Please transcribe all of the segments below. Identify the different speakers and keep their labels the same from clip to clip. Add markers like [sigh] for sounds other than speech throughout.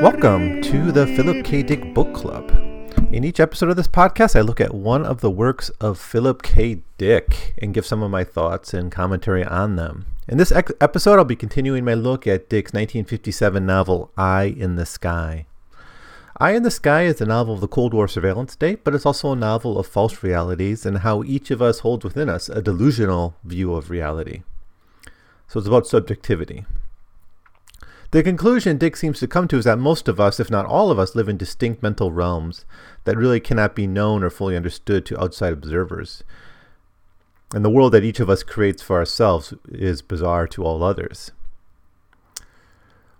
Speaker 1: Welcome to the Philip K. Dick Book Club. In each episode of this podcast, I look at one of the works of Philip K. Dick and give some of my thoughts and commentary on them. In this ex- episode, I'll be continuing my look at Dick's 1957 novel, Eye in the Sky. Eye in the Sky is a novel of the Cold War surveillance state, but it's also a novel of false realities and how each of us holds within us a delusional view of reality. So it's about subjectivity. The conclusion Dick seems to come to is that most of us, if not all of us, live in distinct mental realms that really cannot be known or fully understood to outside observers. And the world that each of us creates for ourselves is bizarre to all others.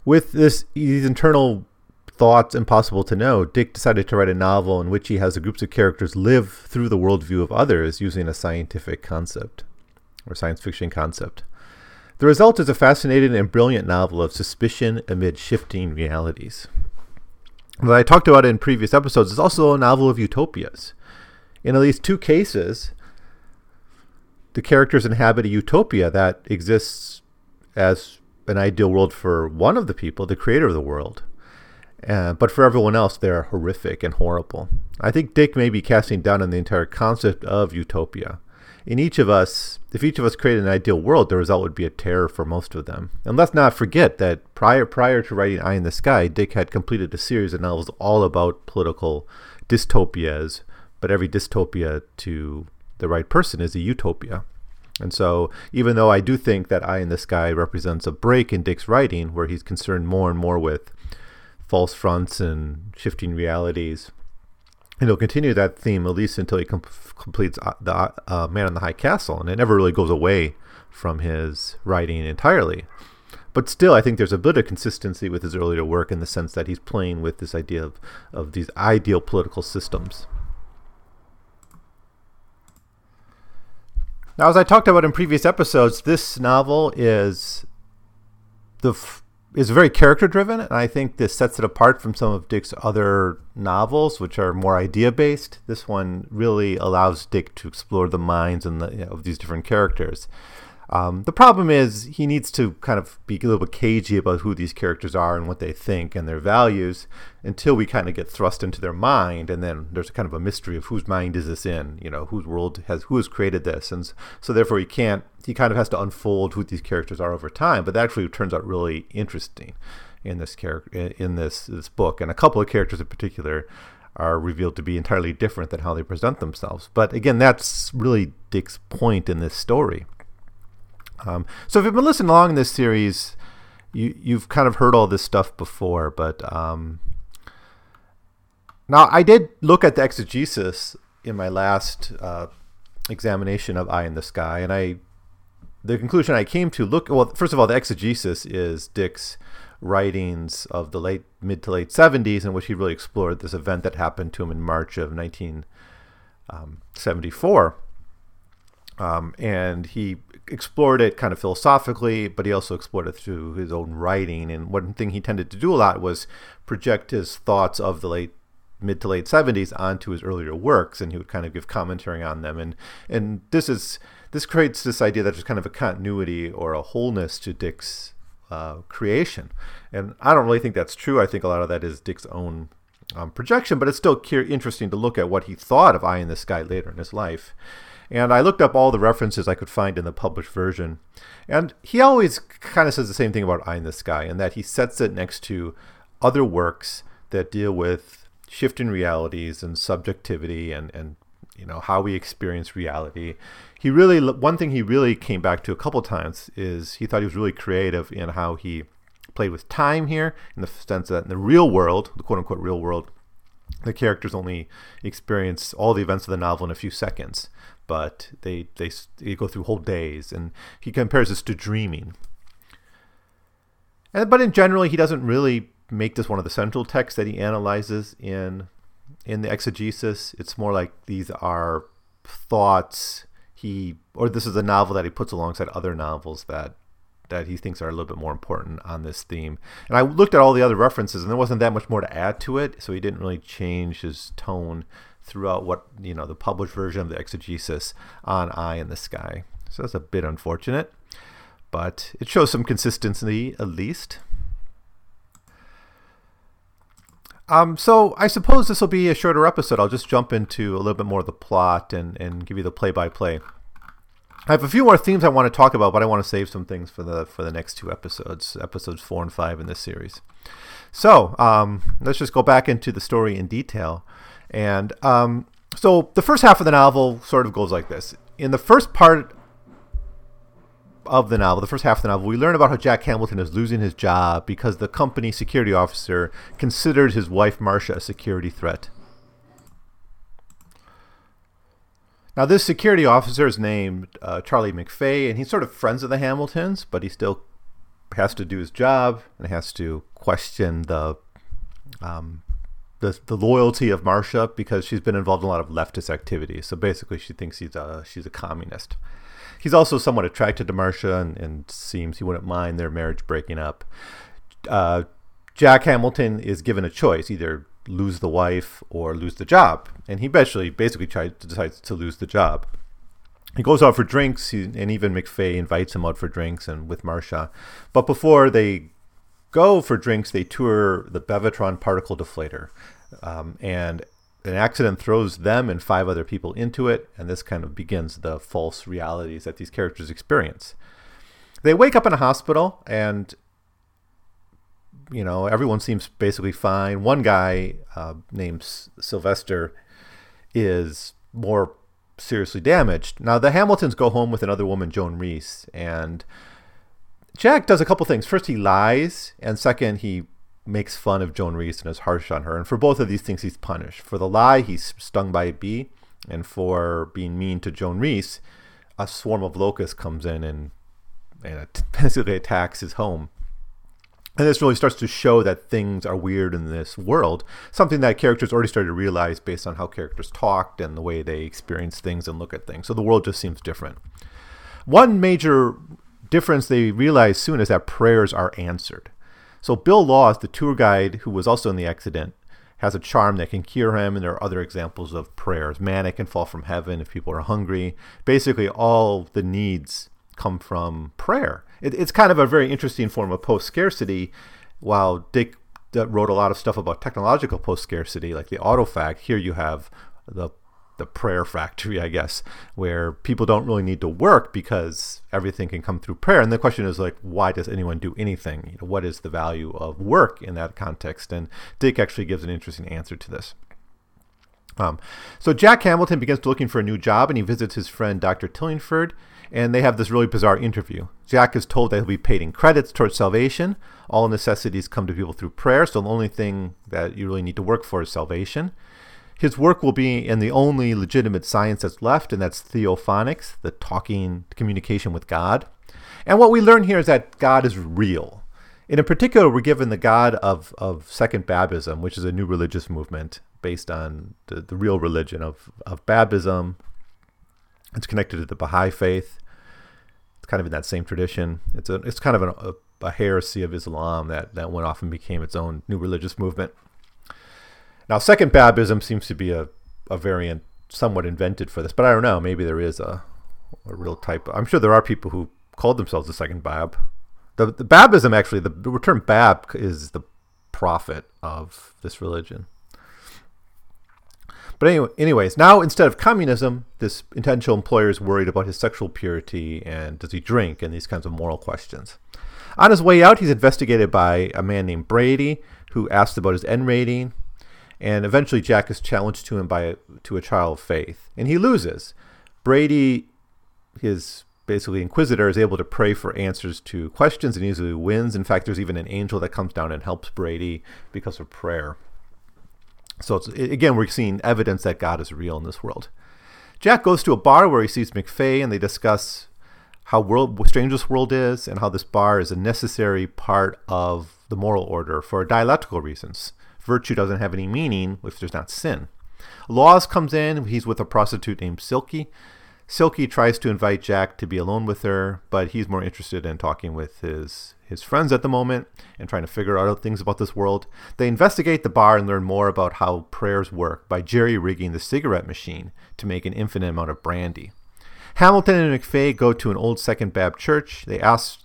Speaker 1: With this, these internal thoughts impossible to know, Dick decided to write a novel in which he has the groups of characters live through the worldview of others using a scientific concept or science fiction concept. The result is a fascinating and brilliant novel of suspicion amid shifting realities. What I talked about in previous episodes is also a novel of utopias. In at least two cases, the characters inhabit a utopia that exists as an ideal world for one of the people, the creator of the world. Uh, but for everyone else, they're horrific and horrible. I think Dick may be casting down on the entire concept of utopia in each of us, if each of us created an ideal world, the result would be a terror for most of them. And let's not forget that prior prior to writing Eye in the Sky, Dick had completed a series of novels all about political dystopias, but every dystopia to the right person is a utopia. And so, even though I do think that Eye in the Sky represents a break in Dick's writing, where he's concerned more and more with false fronts and shifting realities, and he'll continue that theme at least until he com- completes uh, the uh, Man in the High Castle, and it never really goes away from his writing entirely. But still, I think there's a bit of consistency with his earlier work in the sense that he's playing with this idea of, of these ideal political systems. Now, as I talked about in previous episodes, this novel is the f- is very character driven, and I think this sets it apart from some of Dick's other novels, which are more idea based. This one really allows Dick to explore the minds and the, you know, of these different characters. Um, the problem is he needs to kind of be a little bit cagey about who these characters are and what they think and their values until we kind of get thrust into their mind, and then there's kind of a mystery of whose mind is this in, you know, whose world has who has created this, and so therefore he can't. He kind of has to unfold who these characters are over time, but that actually turns out really interesting in this character in this this book, and a couple of characters in particular are revealed to be entirely different than how they present themselves. But again, that's really Dick's point in this story. Um, so if you've been listening along in this series, you you've kind of heard all this stuff before, but um, now I did look at the exegesis in my last uh, examination of Eye in the Sky, and I the conclusion I came to look well. First of all, the exegesis is Dick's writings of the late mid to late 70s, in which he really explored this event that happened to him in March of 1974. Um, and he explored it kind of philosophically, but he also explored it through his own writing. And one thing he tended to do a lot was project his thoughts of the late mid to late 70s onto his earlier works, and he would kind of give commentary on them. And and this is this creates this idea that there's kind of a continuity or a wholeness to Dick's uh, creation. And I don't really think that's true. I think a lot of that is Dick's own um, projection, but it's still interesting to look at what he thought of Eye in the Sky later in his life. And I looked up all the references I could find in the published version. And he always kind of says the same thing about Eye in the Sky, in that he sets it next to other works that deal with shifting realities and subjectivity and, and you know how we experience reality. He really one thing he really came back to a couple times is he thought he was really creative in how he played with time here in the sense that in the real world, the quote unquote real world, the characters only experience all the events of the novel in a few seconds, but they they, they go through whole days, and he compares this to dreaming. And but in general, he doesn't really make this one of the central texts that he analyzes in in the exegesis. It's more like these are thoughts he, or this is a novel that he puts alongside other novels that that he thinks are a little bit more important on this theme. And I looked at all the other references, and there wasn't that much more to add to it, so he didn't really change his tone throughout what you know the published version of the exegesis on Eye in the Sky. So that's a bit unfortunate, but it shows some consistency at least. Um, so I suppose this will be a shorter episode. I'll just jump into a little bit more of the plot and, and give you the play by play. I have a few more themes I want to talk about, but I want to save some things for the for the next two episodes, episodes four and five in this series. So um, let's just go back into the story in detail. And um, so the first half of the novel sort of goes like this. In the first part of the novel, the first half of the novel, we learn about how Jack Hamilton is losing his job because the company security officer considered his wife Marcia a security threat. Now, this security officer is named uh, Charlie McFay, and he's sort of friends of the Hamiltons, but he still has to do his job and has to question the um, the, the loyalty of Marcia because she's been involved in a lot of leftist activities. So basically, she thinks he's a, she's a communist. He's also somewhat attracted to Marcia and, and seems he wouldn't mind their marriage breaking up. Uh, Jack Hamilton is given a choice either lose the wife or lose the job. And he basically basically tries decides to lose the job. He goes out for drinks, he, and even McFay invites him out for drinks and with Marcia. But before they go for drinks, they tour the Bevatron particle deflector, um, and an accident throws them and five other people into it, and this kind of begins the false realities that these characters experience. They wake up in a hospital, and you know, everyone seems basically fine. One guy uh, named Sylvester is more seriously damaged. Now, the Hamiltons go home with another woman, Joan Reese, and Jack does a couple things. First, he lies, and second, he makes fun of Joan Reese and is harsh on her. And for both of these things, he's punished. For the lie, he's stung by a bee, and for being mean to Joan Reese, a swarm of locusts comes in and, and [laughs] basically attacks his home. And this really starts to show that things are weird in this world, something that characters already started to realize based on how characters talked and the way they experience things and look at things. So the world just seems different. One major difference they realize soon is that prayers are answered. So Bill Laws, the tour guide who was also in the accident, has a charm that can cure him, and there are other examples of prayers. Manna can fall from heaven if people are hungry. Basically, all the needs come from prayer. It, it's kind of a very interesting form of post scarcity. While Dick wrote a lot of stuff about technological post scarcity, like the autofact, here you have the the prayer factory, I guess, where people don't really need to work because everything can come through prayer. And the question is like, why does anyone do anything? You know, what is the value of work in that context? And Dick actually gives an interesting answer to this. Um, so Jack Hamilton begins looking for a new job, and he visits his friend Dr. Tillingford and they have this really bizarre interview. Jack is told that he'll be paid in credits towards salvation. All necessities come to people through prayer, so the only thing that you really need to work for is salvation. His work will be in the only legitimate science that's left, and that's theophonics, the talking communication with God. And what we learn here is that God is real. And in particular, we're given the God of, of Second Babism, which is a new religious movement based on the, the real religion of, of Babism. It's connected to the Baha'i faith It's kind of in that same tradition. It's a it's kind of an, a, a heresy of Islam that that went off and became its own new religious movement. Now, Second Babism seems to be a, a variant somewhat invented for this, but I don't know. Maybe there is a, a real type. I'm sure there are people who called themselves the Second Bab. The, the Babism, actually, the, the term Bab is the prophet of this religion. But anyway, anyways, now instead of communism, this intentional employer is worried about his sexual purity and does he drink and these kinds of moral questions. On his way out, he's investigated by a man named Brady who asks about his N rating, and eventually Jack is challenged to him by a, to a trial of faith, and he loses. Brady, his basically inquisitor, is able to pray for answers to questions and easily wins. In fact, there's even an angel that comes down and helps Brady because of prayer. So it's again, we're seeing evidence that God is real in this world. Jack goes to a bar where he sees McFay, and they discuss how world, strange this world is, and how this bar is a necessary part of the moral order for dialectical reasons. Virtue doesn't have any meaning if there's not sin. Laws comes in. He's with a prostitute named Silky. Silky tries to invite Jack to be alone with her, but he's more interested in talking with his his friends at the moment and trying to figure out things about this world. They investigate the bar and learn more about how prayers work by jerry rigging the cigarette machine to make an infinite amount of brandy. Hamilton and McFay go to an old Second Baptist church. They ask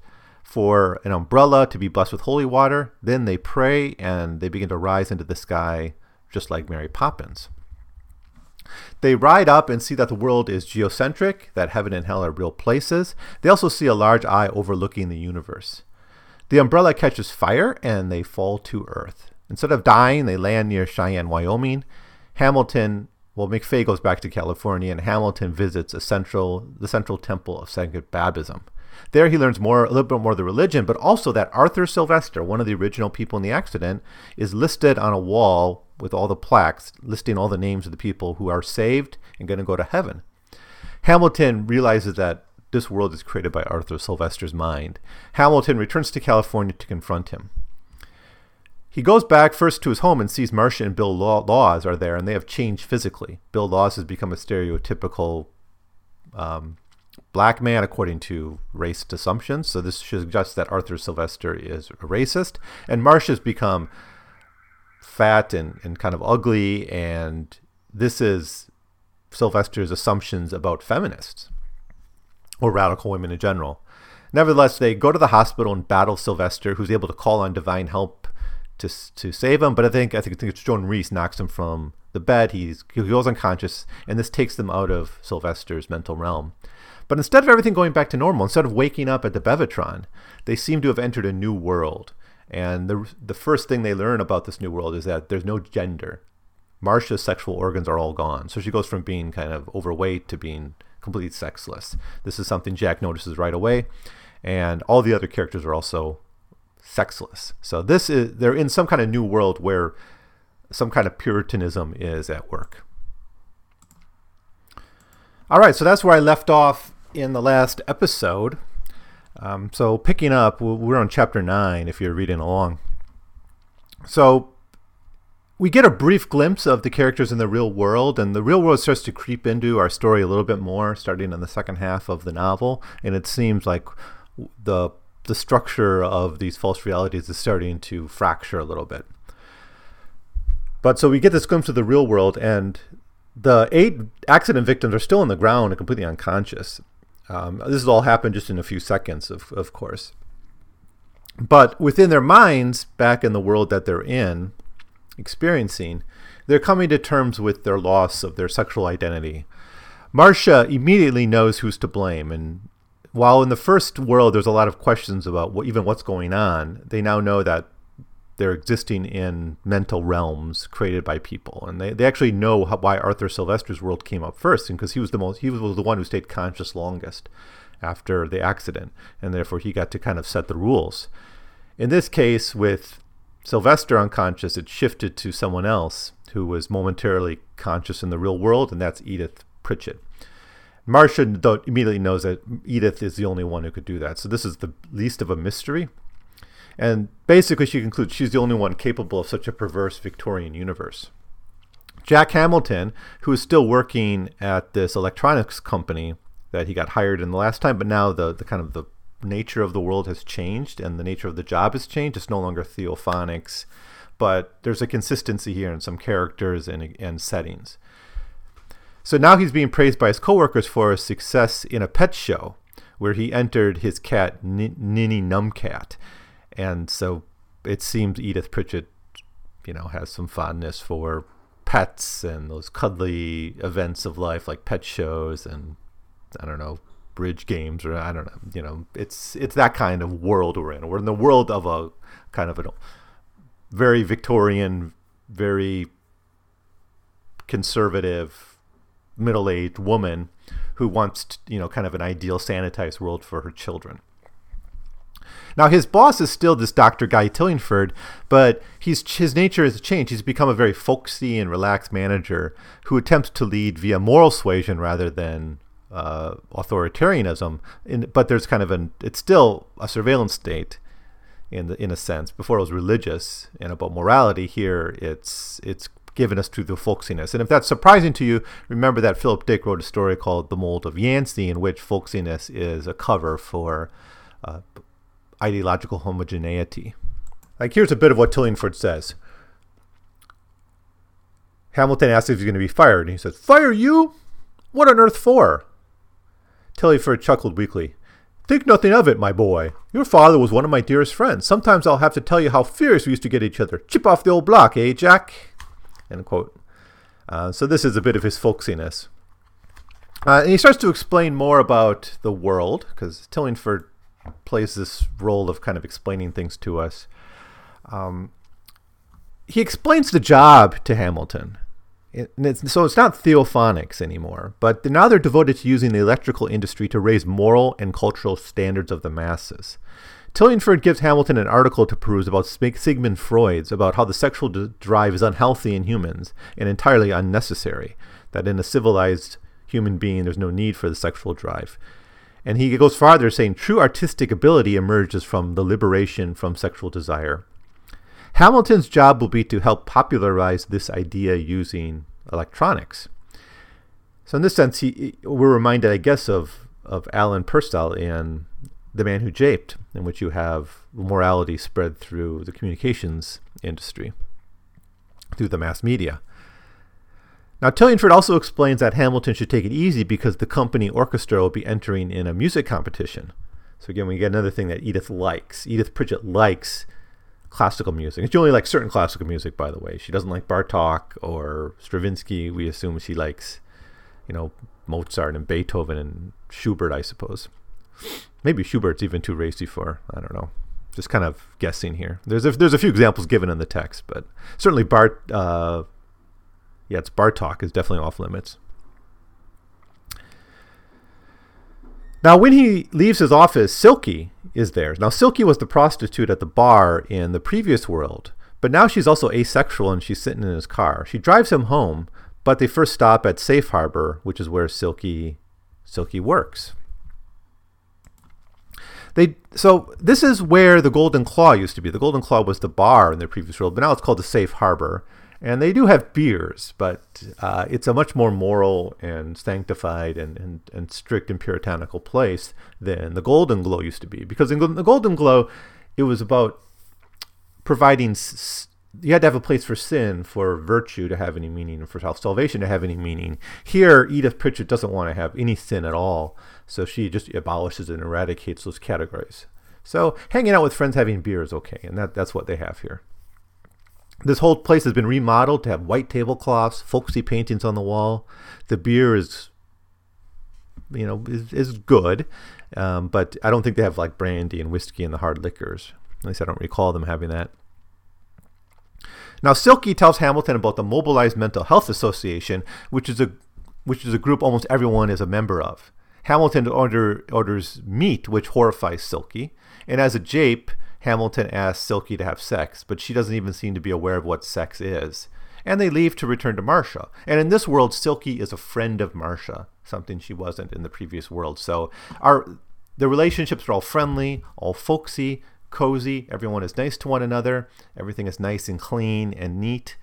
Speaker 1: for an umbrella to be blessed with holy water. Then they pray and they begin to rise into the sky just like Mary Poppins. They ride up and see that the world is geocentric, that heaven and hell are real places. They also see a large eye overlooking the universe. The umbrella catches fire and they fall to earth. Instead of dying, they land near Cheyenne, Wyoming. Hamilton, well, McFay goes back to California, and Hamilton visits a central, the central temple of Second Babism. There, he learns more, a little bit more of the religion, but also that Arthur Sylvester, one of the original people in the accident, is listed on a wall with all the plaques listing all the names of the people who are saved and going to go to heaven. Hamilton realizes that this world is created by Arthur Sylvester's mind. Hamilton returns to California to confront him. He goes back first to his home and sees Marcia and Bill Laws are there, and they have changed physically. Bill Laws has become a stereotypical um, black man according to racist assumptions. So this suggests that Arthur Sylvester is a racist, and Marsh has become fat and, and kind of ugly, and this is Sylvester's assumptions about feminists or radical women in general. Nevertheless, they go to the hospital and battle Sylvester, who's able to call on divine help to to save him. But I think I think, I think it's Joan Reese knocks him from the bed. He's he goes unconscious, and this takes them out of Sylvester's mental realm. But instead of everything going back to normal, instead of waking up at the Bevatron, they seem to have entered a new world. And the the first thing they learn about this new world is that there's no gender. Marcia's sexual organs are all gone, so she goes from being kind of overweight to being completely sexless. This is something Jack notices right away, and all the other characters are also sexless. So this is they're in some kind of new world where some kind of puritanism is at work. All right, so that's where I left off in the last episode. Um, so picking up, we're on chapter nine. If you're reading along, so we get a brief glimpse of the characters in the real world, and the real world starts to creep into our story a little bit more, starting in the second half of the novel. And it seems like the the structure of these false realities is starting to fracture a little bit. But so we get this glimpse of the real world, and the eight accident victims are still on the ground and completely unconscious. Um, this has all happened just in a few seconds, of, of course. But within their minds, back in the world that they're in, experiencing, they're coming to terms with their loss of their sexual identity. Marcia immediately knows who's to blame, and while in the first world there's a lot of questions about what, even what's going on, they now know that they're existing in mental realms created by people, and they, they actually know how, why Arthur Sylvester's world came up first, because he was the most he was the one who stayed conscious longest after the accident, and therefore he got to kind of set the rules. In this case, with Sylvester unconscious, it shifted to someone else who was momentarily conscious in the real world, and that's Edith Pritchett. Marcia immediately knows that Edith is the only one who could do that. So this is the least of a mystery. And basically, she concludes she's the only one capable of such a perverse Victorian universe. Jack Hamilton, who is still working at this electronics company that he got hired in the last time, but now the, the kind of the nature of the world has changed and the nature of the job has changed. It's no longer Theophonics, but there's a consistency here in some characters and, and settings. So now he's being praised by his coworkers for his success in a pet show where he entered his cat, N- Ninny Numcat and so it seems Edith Pritchett, you know, has some fondness for pets and those cuddly events of life like pet shows and I don't know bridge games or I don't know you know it's it's that kind of world we're in. We're in the world of a kind of a very Victorian very conservative middle-aged woman who wants you know kind of an ideal sanitized world for her children now his boss is still this Dr. Guy Tillingford, but he's his nature has changed. He's become a very folksy and relaxed manager who attempts to lead via moral suasion rather than uh, authoritarianism. In, but there's kind of an it's still a surveillance state, in the in a sense. Before it was religious and about morality. Here it's it's given us through the folksiness. And if that's surprising to you, remember that Philip Dick wrote a story called The Mold of Yancey, in which folksiness is a cover for uh, ideological homogeneity. Like here's a bit of what Tillingford says. Hamilton asks if he's going to be fired, and he says, "Fire you? What on earth for?" Tillingford chuckled weakly. Think nothing of it, my boy. Your father was one of my dearest friends. Sometimes I'll have to tell you how fierce we used to get each other. Chip off the old block, eh, Jack? End quote. Uh, so this is a bit of his folksiness. Uh, and he starts to explain more about the world, because Tillingford plays this role of kind of explaining things to us. Um, he explains the job to Hamilton. It's, so it's not theophonics anymore, but now they're devoted to using the electrical industry to raise moral and cultural standards of the masses. Tillingford gives Hamilton an article to peruse about Sigmund Freud's about how the sexual drive is unhealthy in humans and entirely unnecessary. That in a civilized human being, there's no need for the sexual drive. And he goes farther, saying true artistic ability emerges from the liberation from sexual desire. Hamilton's job will be to help popularize this idea using electronics. So in this sense, he, we're reminded, I guess, of of Allen Purcell in The Man Who Japed, in which you have morality spread through the communications industry, through the mass media. Now, Tillingford also explains that Hamilton should take it easy because the company orchestra will be entering in a music competition. So again, we get another thing that Edith likes. Edith Pritchett likes classical music. She only likes certain classical music, by the way. She doesn't like Bartok or Stravinsky. We assume she likes, you know, Mozart and Beethoven and Schubert, I suppose. Maybe Schubert's even too racy for. I don't know. Just kind of guessing here. There's a, there's a few examples given in the text, but certainly Bart. Uh, yeah, it's Bartok is definitely off limits. Now, when he leaves his office, Silky is there. Now, Silky was the prostitute at the bar in the previous world, but now she's also asexual and she's sitting in his car. She drives him home, but they first stop at Safe Harbor, which is where Silky Silky works. They so this is where the Golden Claw used to be. The Golden Claw was the bar in the previous world, but now it's called the Safe Harbor. And they do have beers, but uh, it's a much more moral and sanctified and, and, and strict and puritanical place than the Golden Glow used to be. Because in the Golden Glow, it was about providing, s- you had to have a place for sin, for virtue to have any meaning, and for self salvation to have any meaning. Here, Edith Pritchett doesn't want to have any sin at all, so she just abolishes and eradicates those categories. So hanging out with friends having beer is okay, and that, that's what they have here. This whole place has been remodeled to have white tablecloths, folksy paintings on the wall. The beer is, you know, is, is good, um, but I don't think they have like brandy and whiskey and the hard liquors. At least I don't recall them having that. Now, Silky tells Hamilton about the Mobilized Mental Health Association, which is a which is a group almost everyone is a member of. Hamilton order, orders meat, which horrifies Silky, and as a jape, Hamilton asks Silky to have sex, but she doesn't even seem to be aware of what sex is. And they leave to return to Marcia. And in this world, Silky is a friend of Marcia, something she wasn't in the previous world. So our the relationships are all friendly, all folksy, cozy. Everyone is nice to one another. Everything is nice and clean and neat.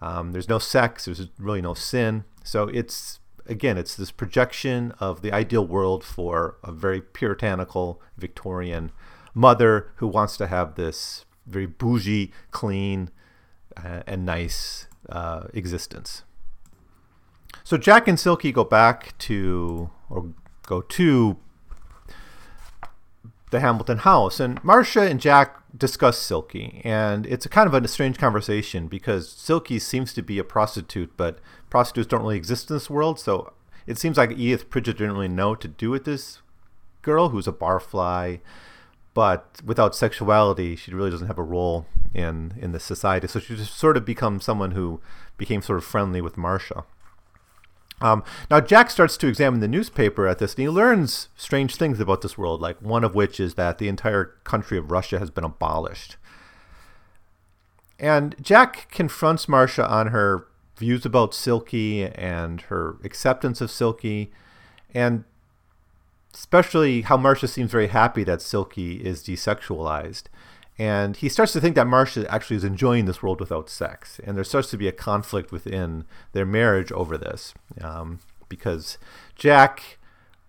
Speaker 1: Um, there's no sex. There's really no sin. So it's again, it's this projection of the ideal world for a very puritanical Victorian mother who wants to have this very bougie, clean, uh, and nice uh, existence. So Jack and Silky go back to, or go to the Hamilton house, and Marcia and Jack discuss Silky, and it's a kind of a strange conversation because Silky seems to be a prostitute, but prostitutes don't really exist in this world, so it seems like Edith Pritchett didn't really know what to do with this girl who's a barfly but without sexuality, she really doesn't have a role in in the society. So she just sort of becomes someone who became sort of friendly with Marcia. Um, now Jack starts to examine the newspaper at this, and he learns strange things about this world. Like one of which is that the entire country of Russia has been abolished. And Jack confronts Marcia on her views about Silky and her acceptance of Silky, and especially how Marcia seems very happy that Silky is desexualized. and he starts to think that Marcia actually is enjoying this world without sex, and there starts to be a conflict within their marriage over this, um, because Jack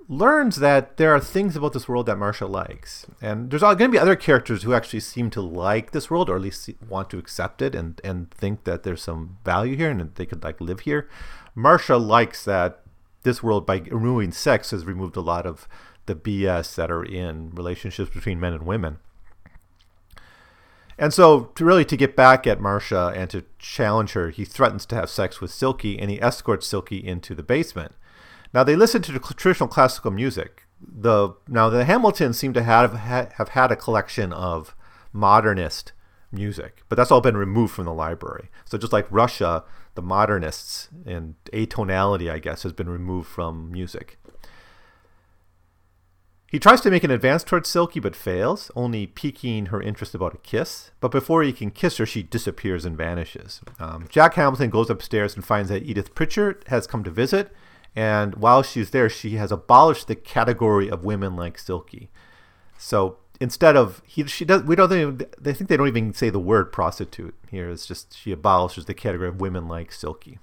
Speaker 1: learns that there are things about this world that Marcia likes, and there's going to be other characters who actually seem to like this world, or at least want to accept it and and think that there's some value here and that they could like live here. Marcia likes that this world by removing sex has removed a lot of the BS that are in relationships between men and women. And so, to really to get back at Marcia and to challenge her, he threatens to have sex with Silky, and he escorts Silky into the basement. Now they listen to the traditional classical music. The now the Hamiltons seem to have have had a collection of modernist music, but that's all been removed from the library. So just like Russia, the modernists and atonality, I guess, has been removed from music. He tries to make an advance towards Silky but fails, only piquing her interest about a kiss. But before he can kiss her, she disappears and vanishes. Um, Jack Hamilton goes upstairs and finds that Edith Pritchett has come to visit, and while she's there, she has abolished the category of women like Silky. So instead of he, she does, we don't even, they think they don't even say the word prostitute here. It's just she abolishes the category of women like Silky.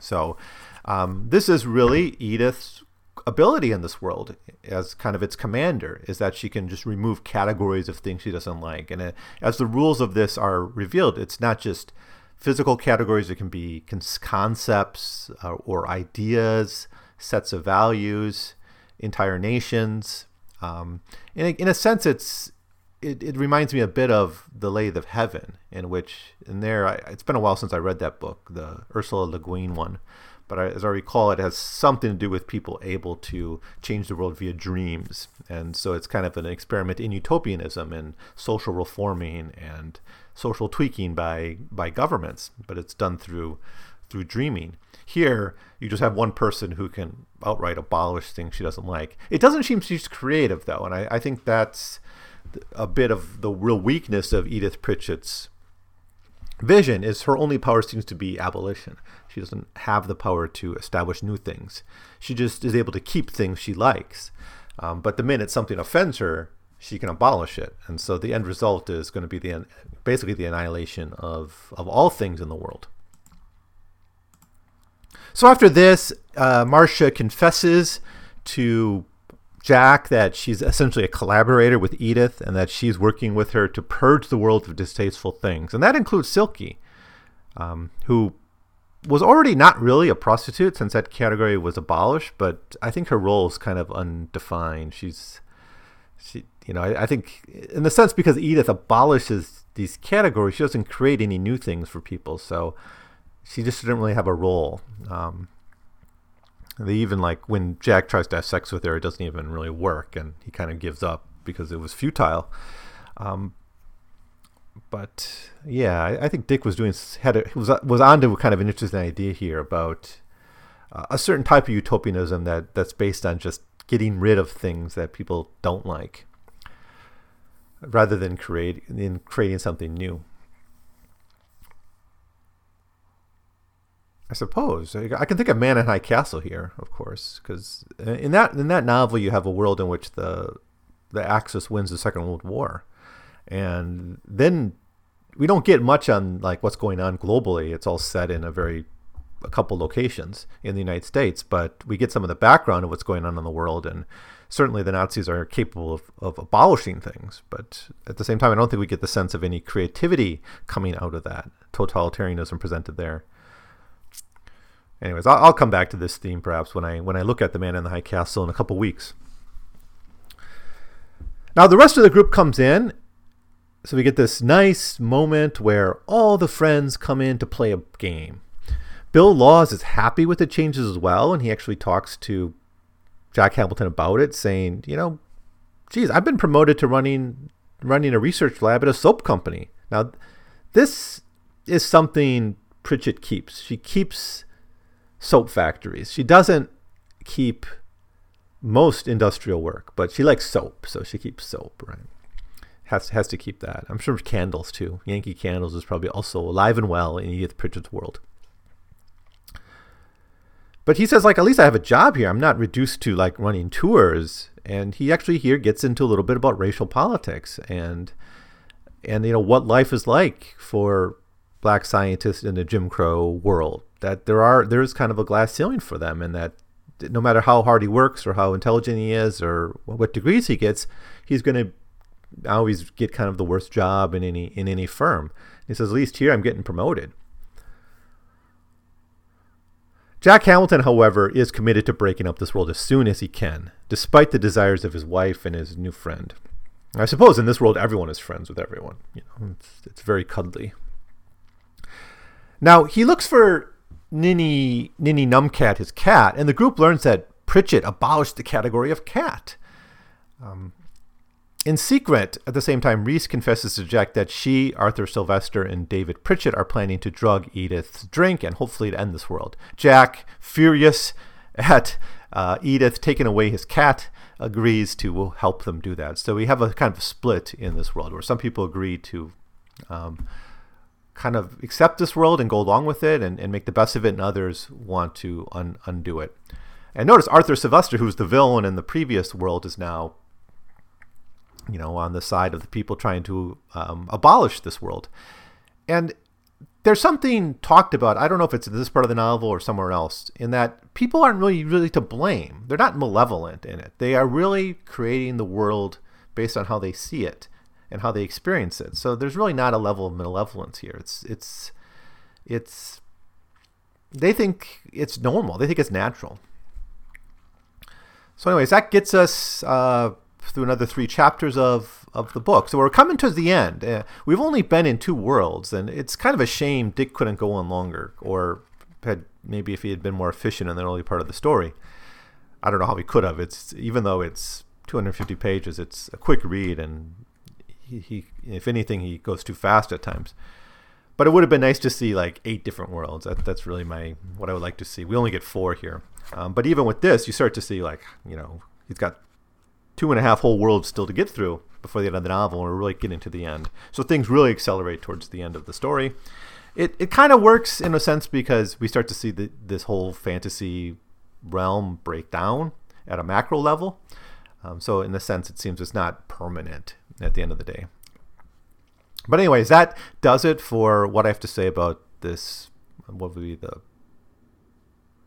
Speaker 1: So um, this is really Edith's ability in this world as kind of its commander is that she can just remove categories of things she doesn't like and it, as the rules of this are revealed it's not just physical categories it can be concepts uh, or ideas sets of values entire nations um, in, a, in a sense it's it, it reminds me a bit of the Lathe of Heaven in which in there I, it's been a while since i read that book the ursula le guin one but as I recall, it has something to do with people able to change the world via dreams. And so it's kind of an experiment in utopianism and social reforming and social tweaking by, by governments, but it's done through through dreaming. Here, you just have one person who can outright abolish things she doesn't like. It doesn't seem she's creative, though, and I, I think that's a bit of the real weakness of Edith Pritchett's vision is her only power seems to be abolition. She doesn't have the power to establish new things. She just is able to keep things she likes. Um, but the minute something offends her, she can abolish it. And so the end result is going to be the basically the annihilation of, of all things in the world. So after this, uh, Marcia confesses to Jack that she's essentially a collaborator with Edith and that she's working with her to purge the world of distasteful things. And that includes Silky, um, who was already not really a prostitute since that category was abolished, but I think her role is kind of undefined. She's, she, you know, I, I think in the sense because Edith abolishes these categories, she doesn't create any new things for people, so she just didn't really have a role. Um, they even like when Jack tries to have sex with her, it doesn't even really work, and he kind of gives up because it was futile. Um, but yeah, I, I, think Dick was doing had a, was was onto kind of an interesting idea here about uh, a certain type of utopianism that that's based on just getting rid of things that people don't like, rather than create in creating something new. I suppose I can think of Man in High Castle here, of course, because in that in that novel you have a world in which the the Axis wins the Second World War, and then we don't get much on like what's going on globally. It's all set in a very a couple locations in the United States, but we get some of the background of what's going on in the world, and certainly the Nazis are capable of, of abolishing things. But at the same time, I don't think we get the sense of any creativity coming out of that totalitarianism presented there. Anyways, I'll, I'll come back to this theme perhaps when I when I look at the Man in the High Castle in a couple weeks. Now the rest of the group comes in so we get this nice moment where all the friends come in to play a game. Bill Laws is happy with the changes as well, and he actually talks to Jack Hamilton about it, saying, you know, geez, I've been promoted to running running a research lab at a soap company. Now, this is something Pritchett keeps. She keeps soap factories. She doesn't keep most industrial work, but she likes soap, so she keeps soap, right? has has to keep that. I'm sure Candles too. Yankee Candles is probably also alive and well in Edith Pritchett's world. But he says like at least I have a job here. I'm not reduced to like running tours. And he actually here gets into a little bit about racial politics and and you know what life is like for black scientists in the Jim Crow world. That there are there is kind of a glass ceiling for them, and that no matter how hard he works or how intelligent he is or what degrees he gets, he's going to always get kind of the worst job in any in any firm. He says, at least here I'm getting promoted. Jack Hamilton, however, is committed to breaking up this world as soon as he can, despite the desires of his wife and his new friend. I suppose in this world everyone is friends with everyone. You know, it's, it's very cuddly. Now he looks for Ninny Ninny Numcat, his cat, and the group learns that Pritchett abolished the category of cat. Um, in secret, at the same time, Reese confesses to Jack that she, Arthur Sylvester, and David Pritchett are planning to drug Edith's drink and hopefully to end this world. Jack, furious [laughs] at uh, Edith taking away his cat, agrees to help them do that. So we have a kind of split in this world where some people agree to um, kind of accept this world and go along with it and, and make the best of it, and others want to un- undo it. And notice Arthur Sylvester, who's the villain in the previous world, is now you know, on the side of the people trying to um, abolish this world. And there's something talked about. I don't know if it's in this part of the novel or somewhere else, in that people aren't really really to blame. They're not malevolent in it. They are really creating the world based on how they see it and how they experience it. So there's really not a level of malevolence here. It's it's it's they think it's normal. They think it's natural. So, anyways, that gets us uh, through another three chapters of, of the book. So we're coming to the end. Uh, we've only been in two worlds, and it's kind of a shame Dick couldn't go on longer, or had maybe if he had been more efficient in the early part of the story. I don't know how he could have. It's even though it's 250 pages, it's a quick read, and he, if anything, he goes too fast at times. But it would have been nice to see like eight different worlds. That, that's really my what I would like to see. We only get four here, um, but even with this, you start to see like you know he's got two and a half whole worlds still to get through before the end of the novel, and we're really getting to the end. So things really accelerate towards the end of the story. It, it kind of works in a sense because we start to see the, this whole fantasy realm break down at a macro level. Um, so in a sense, it seems it's not permanent at the end of the day. But anyways, that does it for what I have to say about this. What would be the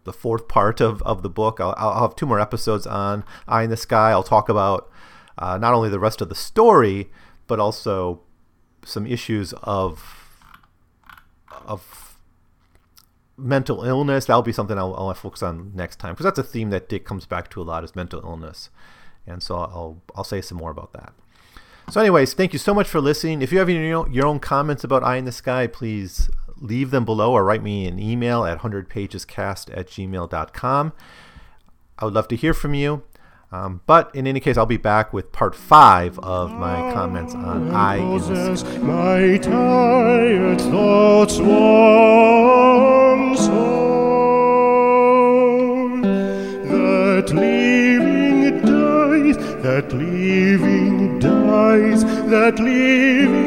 Speaker 1: the fourth part of, of the book. I'll, I'll have two more episodes on Eye in the Sky. I'll talk about uh, not only the rest of the story, but also some issues of of mental illness. That'll be something I'll, I'll focus on next time because that's a theme that Dick comes back to a lot is mental illness, and so I'll I'll say some more about that. So, anyways, thank you so much for listening. If you have your, your own comments about Eye in the Sky, please leave them below or write me an email at 100pagescast at gmail.com. I would love to hear from you. Um, but in any case, I'll be back with part five of my comments on Eye in the Sky.
Speaker 2: My tired thoughts that living